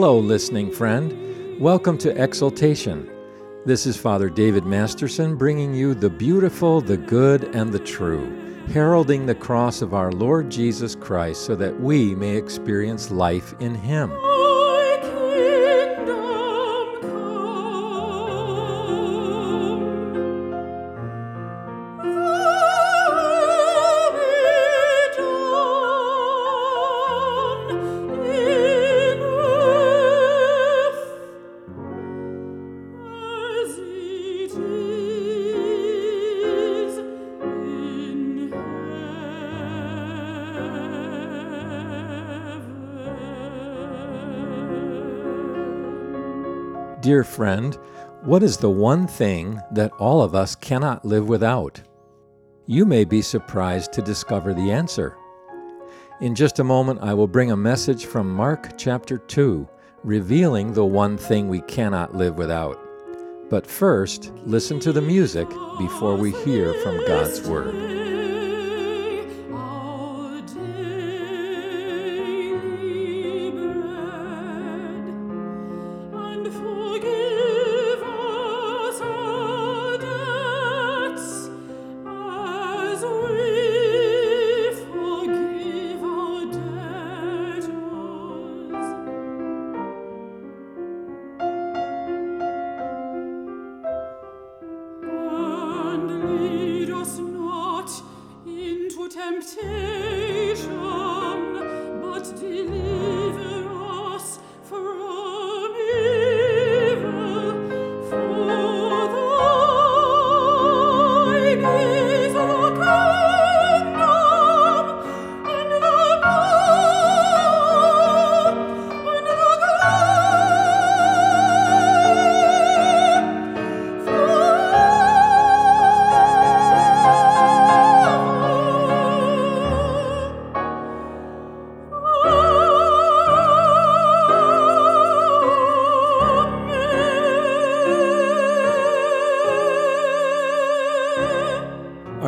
Hello, listening friend. Welcome to Exaltation. This is Father David Masterson bringing you the beautiful, the good, and the true, heralding the cross of our Lord Jesus Christ so that we may experience life in Him. Dear friend, what is the one thing that all of us cannot live without? You may be surprised to discover the answer. In just a moment, I will bring a message from Mark chapter 2, revealing the one thing we cannot live without. But first, listen to the music before we hear from God's Word.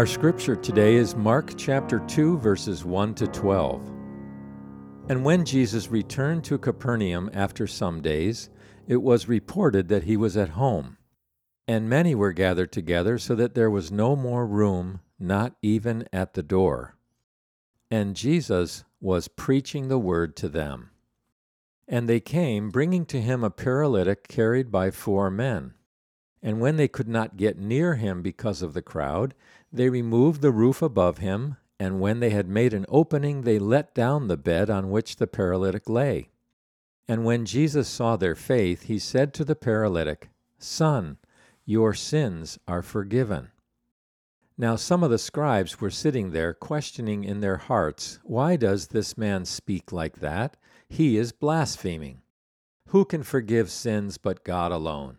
Our scripture today is Mark chapter 2, verses 1 to 12. And when Jesus returned to Capernaum after some days, it was reported that he was at home. And many were gathered together, so that there was no more room, not even at the door. And Jesus was preaching the word to them. And they came, bringing to him a paralytic carried by four men. And when they could not get near him because of the crowd, they removed the roof above him, and when they had made an opening, they let down the bed on which the paralytic lay. And when Jesus saw their faith, he said to the paralytic, Son, your sins are forgiven. Now some of the scribes were sitting there, questioning in their hearts, Why does this man speak like that? He is blaspheming. Who can forgive sins but God alone?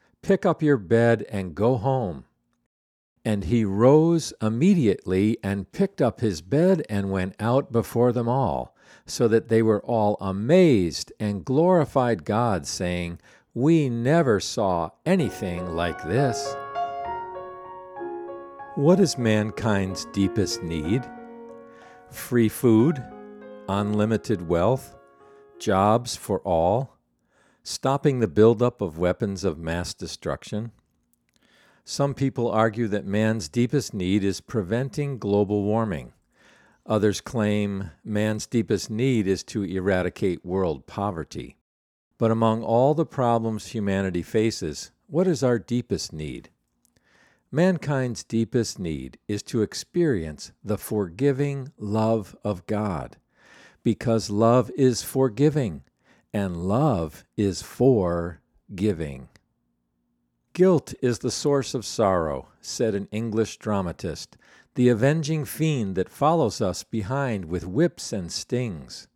Pick up your bed and go home. And he rose immediately and picked up his bed and went out before them all, so that they were all amazed and glorified God, saying, We never saw anything like this. What is mankind's deepest need? Free food, unlimited wealth, jobs for all, stopping the buildup of weapons of mass destruction. Some people argue that man's deepest need is preventing global warming. Others claim man's deepest need is to eradicate world poverty. But among all the problems humanity faces, what is our deepest need? Mankind's deepest need is to experience the forgiving love of God, because love is forgiving and love is for giving. Guilt is the source of sorrow, said an English dramatist, the avenging fiend that follows us behind with whips and stings.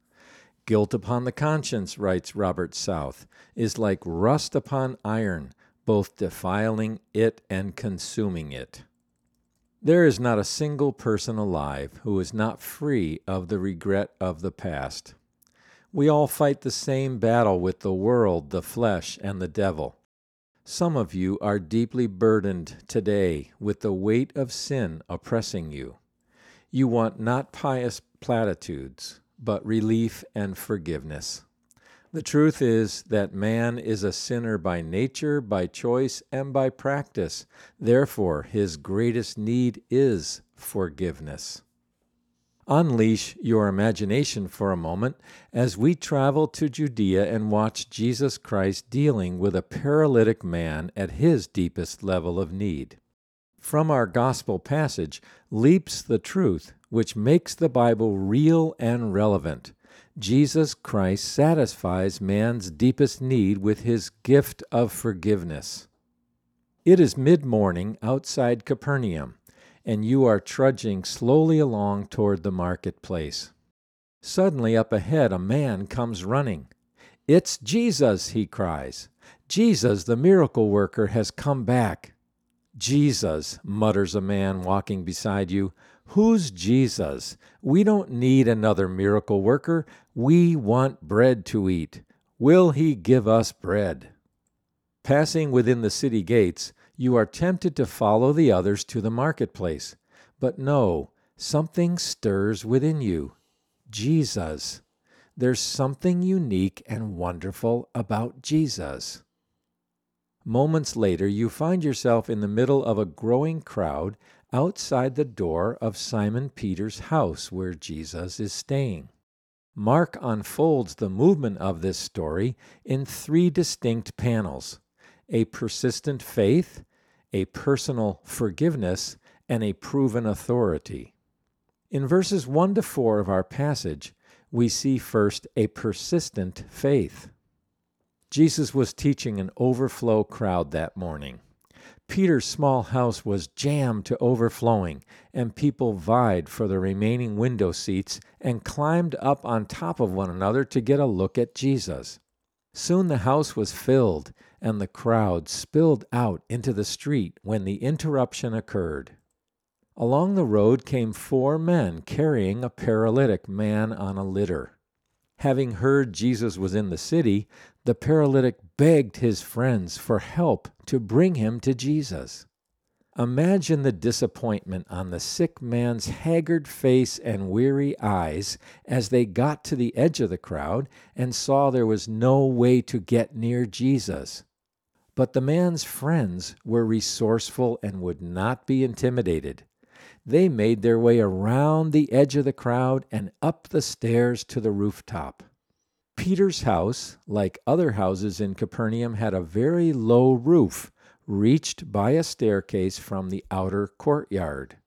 Guilt upon the conscience, writes Robert South, is like rust upon iron, both defiling it and consuming it. There is not a single person alive who is not free of the regret of the past. We all fight the same battle with the world, the flesh, and the devil. Some of you are deeply burdened today with the weight of sin oppressing you. You want not pious platitudes, but relief and forgiveness. The truth is that man is a sinner by nature, by choice, and by practice. Therefore, his greatest need is forgiveness. Unleash your imagination for a moment as we travel to Judea and watch Jesus Christ dealing with a paralytic man at his deepest level of need. From our gospel passage leaps the truth which makes the Bible real and relevant. Jesus Christ satisfies man's deepest need with his gift of forgiveness. It is mid morning outside Capernaum and you are trudging slowly along toward the marketplace. Suddenly, up ahead, a man comes running. It's Jesus, he cries. Jesus, the miracle worker, has come back. Jesus, mutters a man walking beside you. Who's Jesus? We don't need another miracle worker. We want bread to eat. Will he give us bread? Passing within the city gates, you are tempted to follow the others to the marketplace. But no, something stirs within you Jesus. There's something unique and wonderful about Jesus. Moments later, you find yourself in the middle of a growing crowd outside the door of Simon Peter's house where Jesus is staying. Mark unfolds the movement of this story in three distinct panels a persistent faith, a personal forgiveness, and a proven authority. In verses 1 to 4 of our passage, we see first a persistent faith. Jesus was teaching an overflow crowd that morning. Peter's small house was jammed to overflowing, and people vied for the remaining window seats and climbed up on top of one another to get a look at Jesus. Soon the house was filled, and the crowd spilled out into the street when the interruption occurred. Along the road came four men carrying a paralytic man on a litter. Having heard Jesus was in the city, the paralytic begged his friends for help to bring him to Jesus. Imagine the disappointment on the sick man's haggard face and weary eyes as they got to the edge of the crowd and saw there was no way to get near Jesus. But the man's friends were resourceful and would not be intimidated. They made their way around the edge of the crowd and up the stairs to the rooftop. Peter's house, like other houses in Capernaum, had a very low roof reached by a staircase from the outer courtyard.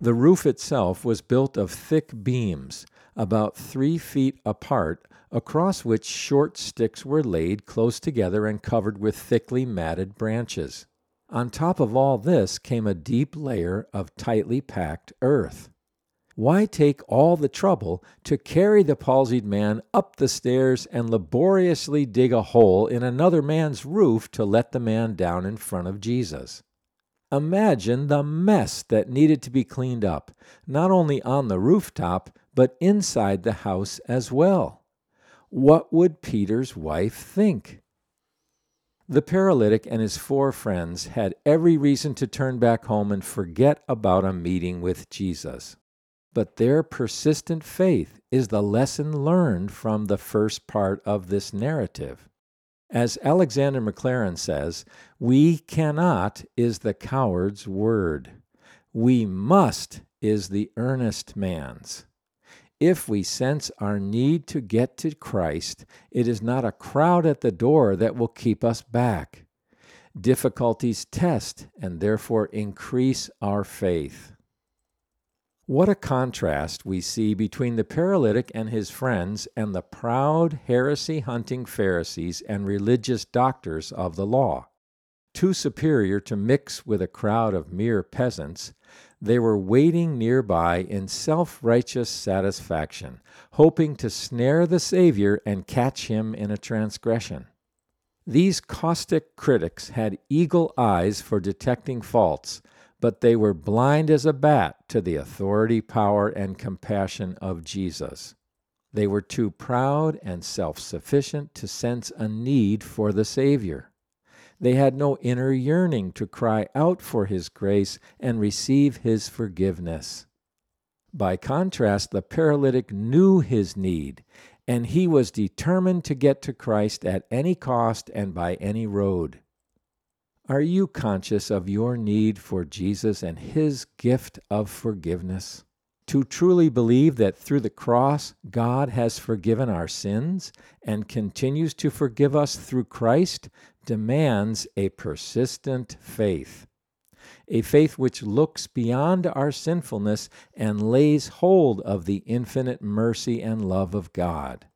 The roof itself was built of thick beams, about three feet apart, across which short sticks were laid close together and covered with thickly matted branches. On top of all this came a deep layer of tightly packed earth. Why take all the trouble to carry the palsied man up the stairs and laboriously dig a hole in another man's roof to let the man down in front of Jesus? Imagine the mess that needed to be cleaned up, not only on the rooftop, but inside the house as well. What would Peter's wife think? The paralytic and his four friends had every reason to turn back home and forget about a meeting with Jesus but their persistent faith is the lesson learned from the first part of this narrative. As Alexander Maclaren says, we cannot is the coward's word. We must is the earnest man's. If we sense our need to get to Christ, it is not a crowd at the door that will keep us back. Difficulties test and therefore increase our faith. What a contrast we see between the paralytic and his friends and the proud, heresy hunting Pharisees and religious doctors of the law. Too superior to mix with a crowd of mere peasants, They were waiting nearby in self righteous satisfaction, hoping to snare the Savior and catch him in a transgression. These caustic critics had eagle eyes for detecting faults, but they were blind as a bat to the authority, power, and compassion of Jesus. They were too proud and self sufficient to sense a need for the Savior. They had no inner yearning to cry out for His grace and receive His forgiveness. By contrast, the paralytic knew his need, and he was determined to get to Christ at any cost and by any road. Are you conscious of your need for Jesus and His gift of forgiveness? To truly believe that through the cross God has forgiven our sins and continues to forgive us through Christ demands a persistent faith. A faith which looks beyond our sinfulness and lays hold of the infinite mercy and love of God.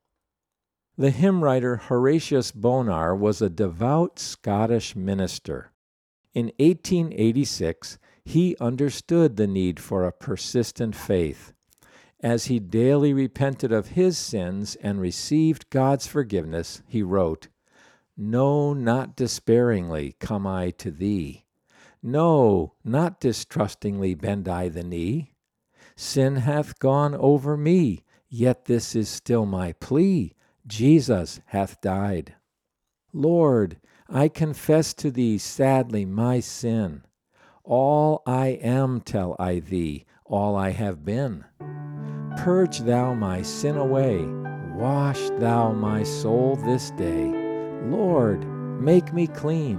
The hymn writer Horatius Bonar was a devout Scottish minister. In 1886, he understood the need for a persistent faith. As he daily repented of his sins and received God's forgiveness, he wrote, No, not despairingly come I to thee. No, not distrustingly bend I the knee. Sin hath gone over me, yet this is still my plea Jesus hath died. Lord, I confess to thee sadly my sin. All I am tell I thee, all I have been. Purge thou my sin away, wash thou my soul this day. Lord, make me clean.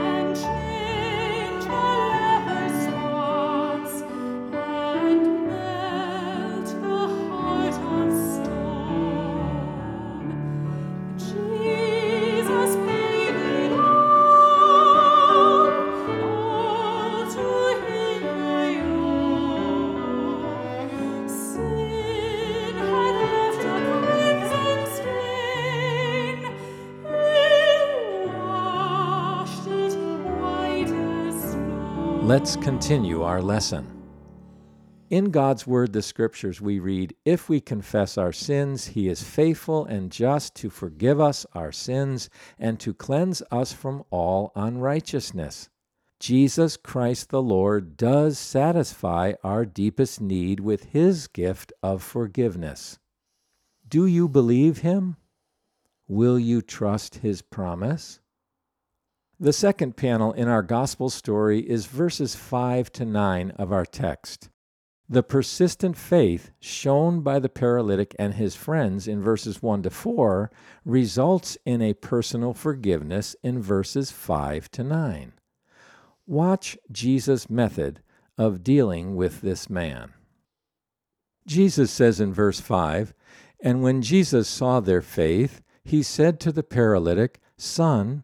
Let's continue our lesson. In God's Word, the Scriptures, we read, If we confess our sins, He is faithful and just to forgive us our sins and to cleanse us from all unrighteousness. Jesus Christ the Lord does satisfy our deepest need with His gift of forgiveness. Do you believe Him? Will you trust His promise? The second panel in our gospel story is verses 5 to 9 of our text. The persistent faith shown by the paralytic and his friends in verses 1 to 4 results in a personal forgiveness in verses 5 to 9. Watch Jesus' method of dealing with this man. Jesus says in verse 5 And when Jesus saw their faith, he said to the paralytic, Son,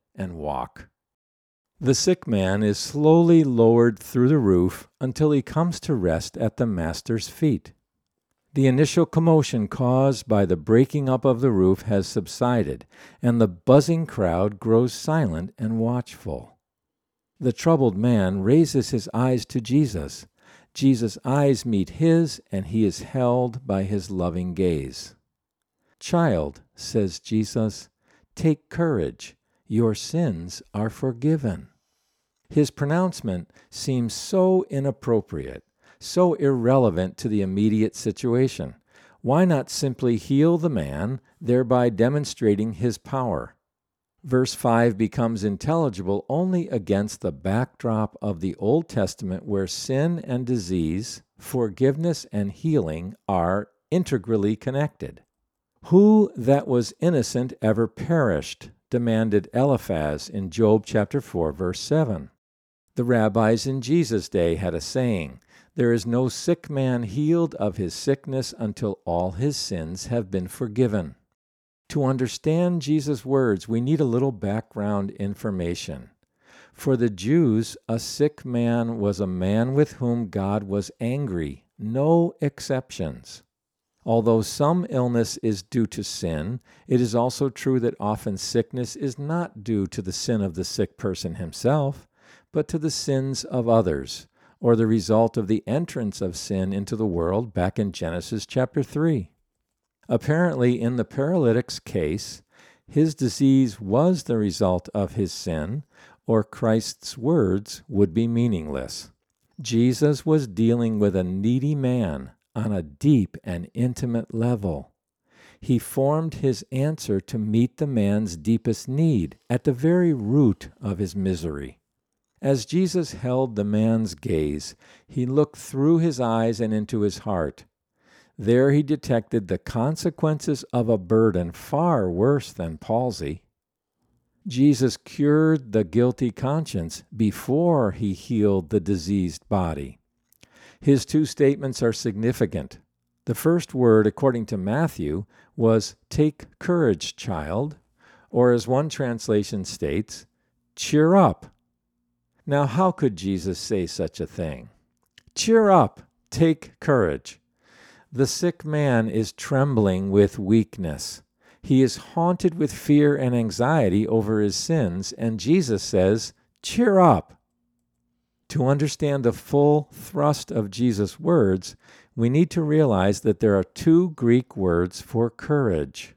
and walk. The sick man is slowly lowered through the roof until he comes to rest at the Master's feet. The initial commotion caused by the breaking up of the roof has subsided, and the buzzing crowd grows silent and watchful. The troubled man raises his eyes to Jesus. Jesus' eyes meet his, and he is held by his loving gaze. Child, says Jesus, take courage. Your sins are forgiven. His pronouncement seems so inappropriate so irrelevant to the immediate situation? Why not simply heal the man, thereby demonstrating his power? Verse 5 becomes intelligible only against the backdrop of the Old Testament, where sin and disease, forgiveness and healing are integrally connected. Who that was innocent ever perished? Demanded Eliphaz in Job chapter 4 verse 7. The rabbis in Jesus' day had a saying, there is no sick man healed of his sickness until all his sins have been forgiven. To understand Jesus' words, we need a little background information. For the Jews, a sick man was a man with whom God was angry, no exceptions. Although some illness is due to sin, it is also true that often sickness is not due to the sin of the sick person himself, but to the sins of others or the result of the entrance of sin into the world back in Genesis chapter 3. Apparently, in the paralytic's case, his disease was the result of his sin, or Christ's words would be meaningless. Jesus was dealing with a needy man on a deep and intimate level. He formed his answer to meet the man's deepest need at the very root of his misery. As Jesus held the man's gaze, he looked through his eyes and into his heart. There he detected the consequences of a burden far worse than palsy. Jesus cured the guilty conscience before he healed the diseased body. His two statements are significant. The first word, according to Matthew, was Take courage, child, or as one translation states, Cheer up, now, how could Jesus say such a thing? Cheer up, take courage. The sick man is trembling with weakness. He is haunted with fear and anxiety over his sins, and Jesus says, Cheer up. To understand the full thrust of Jesus' words, we need to realize that there are two Greek words for courage.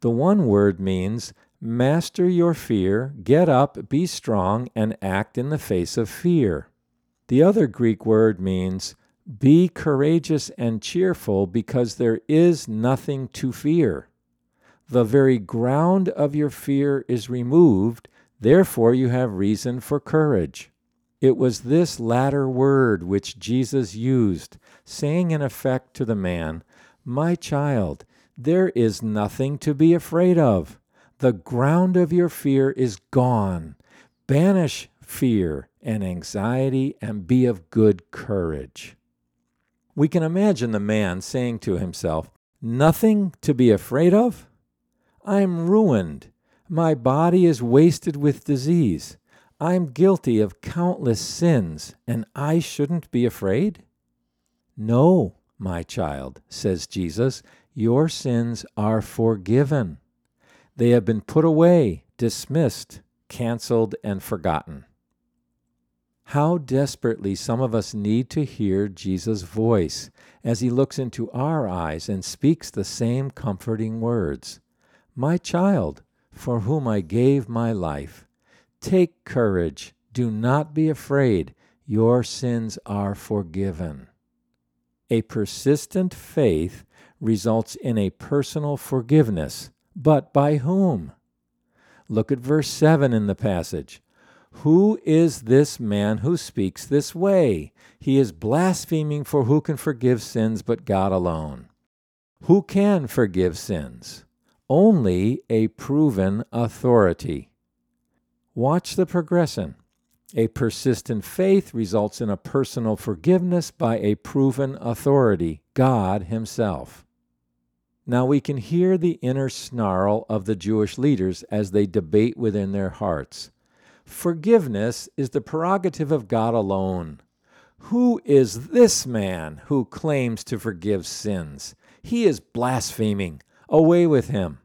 The one word means Master your fear, get up, be strong, and act in the face of fear. The other Greek word means be courageous and cheerful because there is nothing to fear. The very ground of your fear is removed, therefore you have reason for courage. It was this latter word which Jesus used, saying in effect to the man, My child, there is nothing to be afraid of. The ground of your fear is gone. Banish fear and anxiety and be of good courage. We can imagine the man saying to himself, Nothing to be afraid of? I'm ruined. My body is wasted with disease. I'm guilty of countless sins, and I shouldn't be afraid? No, my child, says Jesus, your sins are forgiven. They have been put away, dismissed, canceled, and forgotten. How desperately some of us need to hear Jesus' voice as he looks into our eyes and speaks the same comforting words My child, for whom I gave my life, take courage, do not be afraid, your sins are forgiven. A persistent faith results in a personal forgiveness but by whom? Look at verse 7 in the passage. Who is this man who speaks this way? He is blaspheming, for who can forgive sins but God alone? Who can forgive sins? Only a proven authority. Watch the progression. A persistent faith results in a personal forgiveness by a proven authority, God Himself. Now we can hear the inner snarl of the Jewish leaders as they debate within their hearts. Forgiveness is the prerogative of God alone. Who is this man who claims to forgive sins? He is blaspheming. Away with him.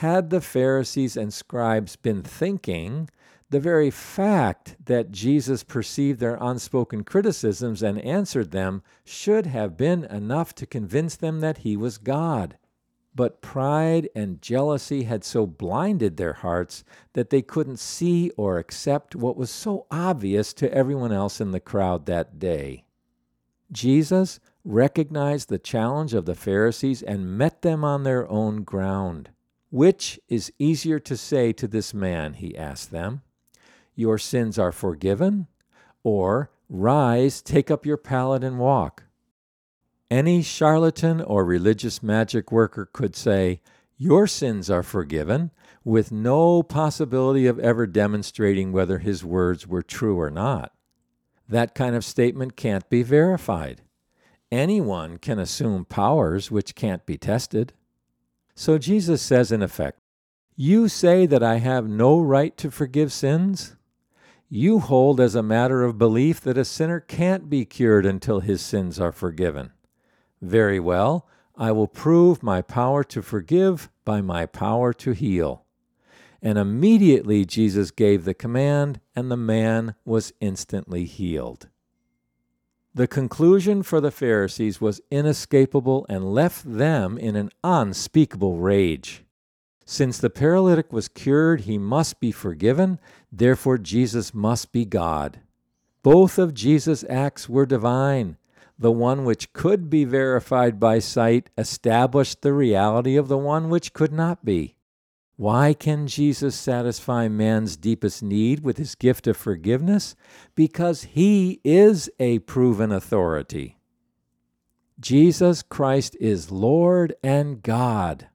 Had the Pharisees and scribes been thinking, the very fact that Jesus perceived their unspoken criticisms and answered them should have been enough to convince them that he was God. But pride and jealousy had so blinded their hearts that they couldn't see or accept what was so obvious to everyone else in the crowd that day. Jesus recognized the challenge of the Pharisees and met them on their own ground. Which is easier to say to this man, he asked them, Your sins are forgiven, or Rise, take up your pallet and walk. Any charlatan or religious magic worker could say, Your sins are forgiven, with no possibility of ever demonstrating whether his words were true or not. That kind of statement can't be verified. Anyone can assume powers which can't be tested. So Jesus says, in effect, You say that I have no right to forgive sins? You hold as a matter of belief that a sinner can't be cured until his sins are forgiven. Very well, I will prove my power to forgive by my power to heal. And immediately Jesus gave the command, and the man was instantly healed. The conclusion for the Pharisees was inescapable and left them in an unspeakable rage. Since the paralytic was cured, he must be forgiven, therefore, Jesus must be God. Both of Jesus' acts were divine, the one which could be verified by sight established the reality of the one which could not be. Why can Jesus satisfy man's deepest need with his gift of forgiveness? Because he is a proven authority. Jesus Christ is Lord and God.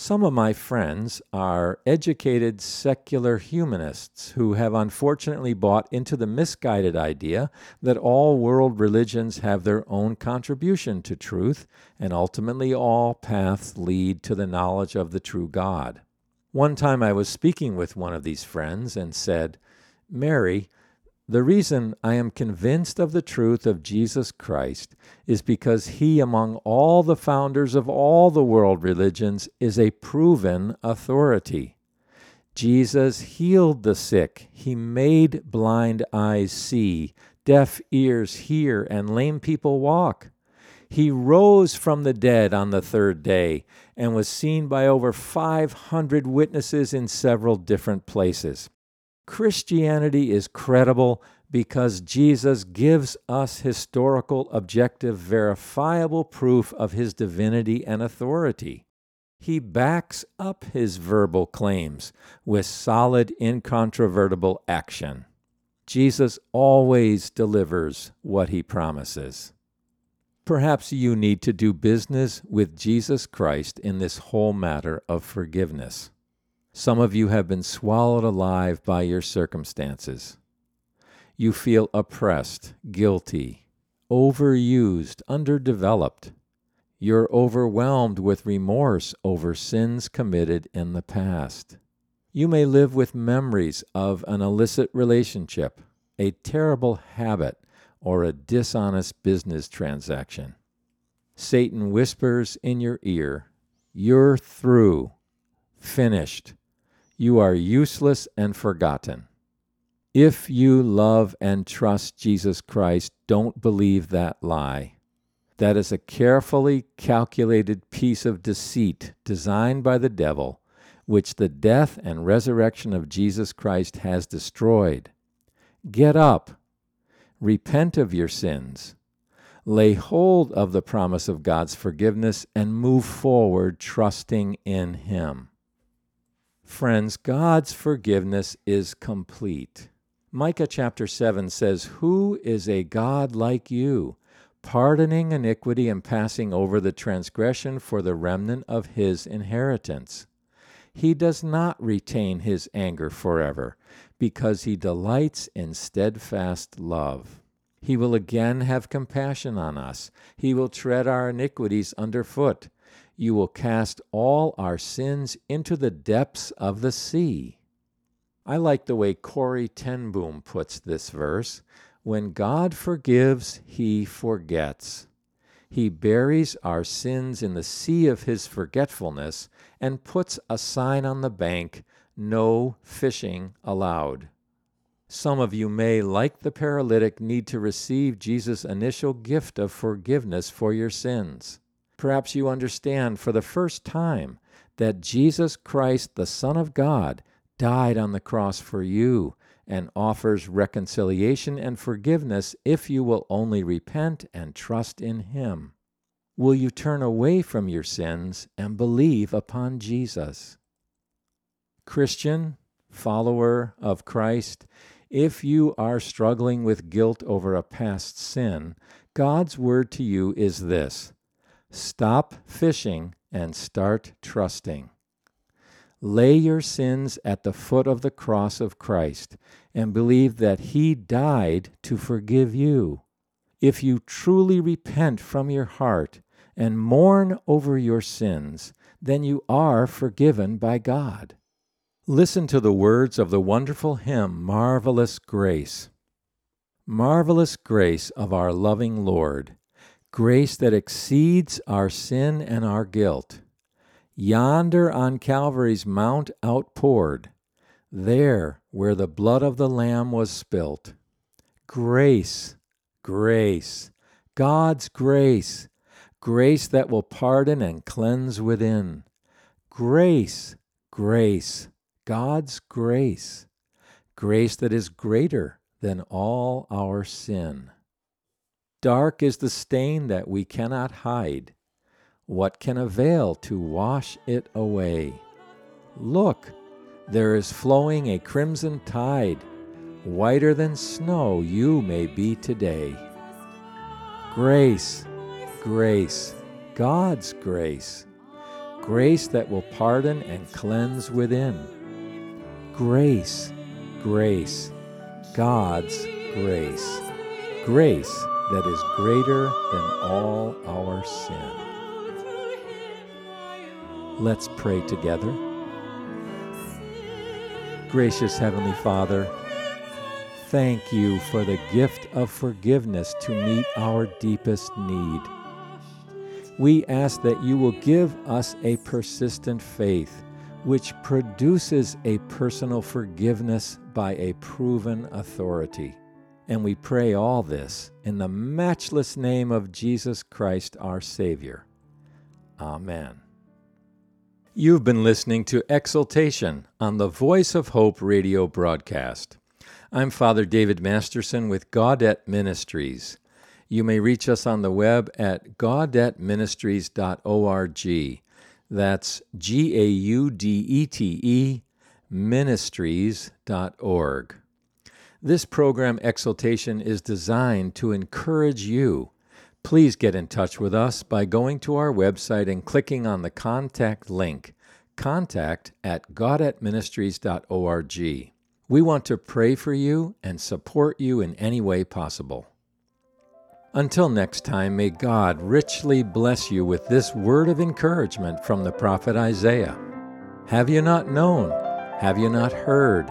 Some of my friends are educated secular humanists who have unfortunately bought into the misguided idea that all world religions have their own contribution to truth and ultimately all paths lead to the knowledge of the true God. One time I was speaking with one of these friends and said, Mary, the reason I am convinced of the truth of Jesus Christ is because he, among all the founders of all the world religions, is a proven authority. Jesus healed the sick, he made blind eyes see, deaf ears hear, and lame people walk. He rose from the dead on the third day and was seen by over 500 witnesses in several different places. Christianity is credible because Jesus gives us historical, objective, verifiable proof of his divinity and authority. He backs up his verbal claims with solid, incontrovertible action. Jesus always delivers what he promises. Perhaps you need to do business with Jesus Christ in this whole matter of forgiveness. Some of you have been swallowed alive by your circumstances. You feel oppressed, guilty, overused, underdeveloped. You're overwhelmed with remorse over sins committed in the past. You may live with memories of an illicit relationship, a terrible habit, or a dishonest business transaction. Satan whispers in your ear, You're through, finished, you are useless and forgotten. If you love and trust Jesus Christ, don't believe that lie. That is a carefully calculated piece of deceit designed by the devil, which the death and resurrection of Jesus Christ has destroyed. Get up, repent of your sins, lay hold of the promise of God's forgiveness, and move forward trusting in Him. Friends, God's forgiveness is complete. Micah chapter 7 says, Who is a God like you, pardoning iniquity and passing over the transgression for the remnant of his inheritance? He does not retain his anger forever, because he delights in steadfast love. He will again have compassion on us. He will tread our iniquities underfoot you will cast all our sins into the depths of the sea. I like the way Corrie ten Boom puts this verse when God forgives, he forgets. He buries our sins in the sea of His forgetfulness and puts a sign on the bank no fishing allowed. Some of you may, like the paralytic, need to receive Jesus' initial gift of forgiveness for your sins. Perhaps you understand for the first time that Jesus Christ, the Son of God, died on the cross for you and offers reconciliation and forgiveness if you will only repent and trust in Him. Will you turn away from your sins and believe upon Jesus? Christian, follower of Christ, if you are struggling with guilt over a past sin, God's word to you is this stop fishing and start trusting. Lay your sins at the foot of the cross of Christ and believe that He died to forgive you. If you truly repent from your heart and mourn over your sins, then you are forgiven by God. Listen to the words of the wonderful hymn, Marvelous Grace. Marvelous grace of our loving Lord, grace that exceeds our sin and our guilt Yonder on Calvary's mount outpoured, there where the blood of the Lamb was spilt. Grace, grace, God's grace, grace that will pardon and cleanse within. Grace, grace, God's grace, grace that is greater than all our sin. Dark is the stain that we cannot hide what can avail to wash it away? Look, there is flowing a crimson tide. Whiter than snow you may be today. Grace, grace, God's grace, grace that will pardon and cleanse within. Grace, grace, God's grace, grace that is greater than all our sin. Let's pray together. Gracious Heavenly Father, thank you for the gift of forgiveness to meet our deepest need. We ask that you will give us a persistent faith which produces a personal forgiveness by a proven authority. And we pray all this in the matchless name of Jesus Christ, our Savior. Amen. You've been listening to Exaltation on the Voice of Hope radio broadcast. I'm Father David Masterson with Gaudete Ministries. You may reach us on the web at gaudeteministries.org. That's G A U D E T E ministries.org. This program, Exaltation, is designed to encourage you Please get in touch with us by going to our website and clicking on the contact link, contact at gaudeteministries.org. We want to pray for you and support you in any way possible. Until next time, may God richly bless you with this word of encouragement from the prophet Isaiah. Have you not known? Have you not heard?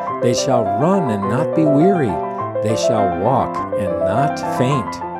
They shall run and not be weary. They shall walk and not faint.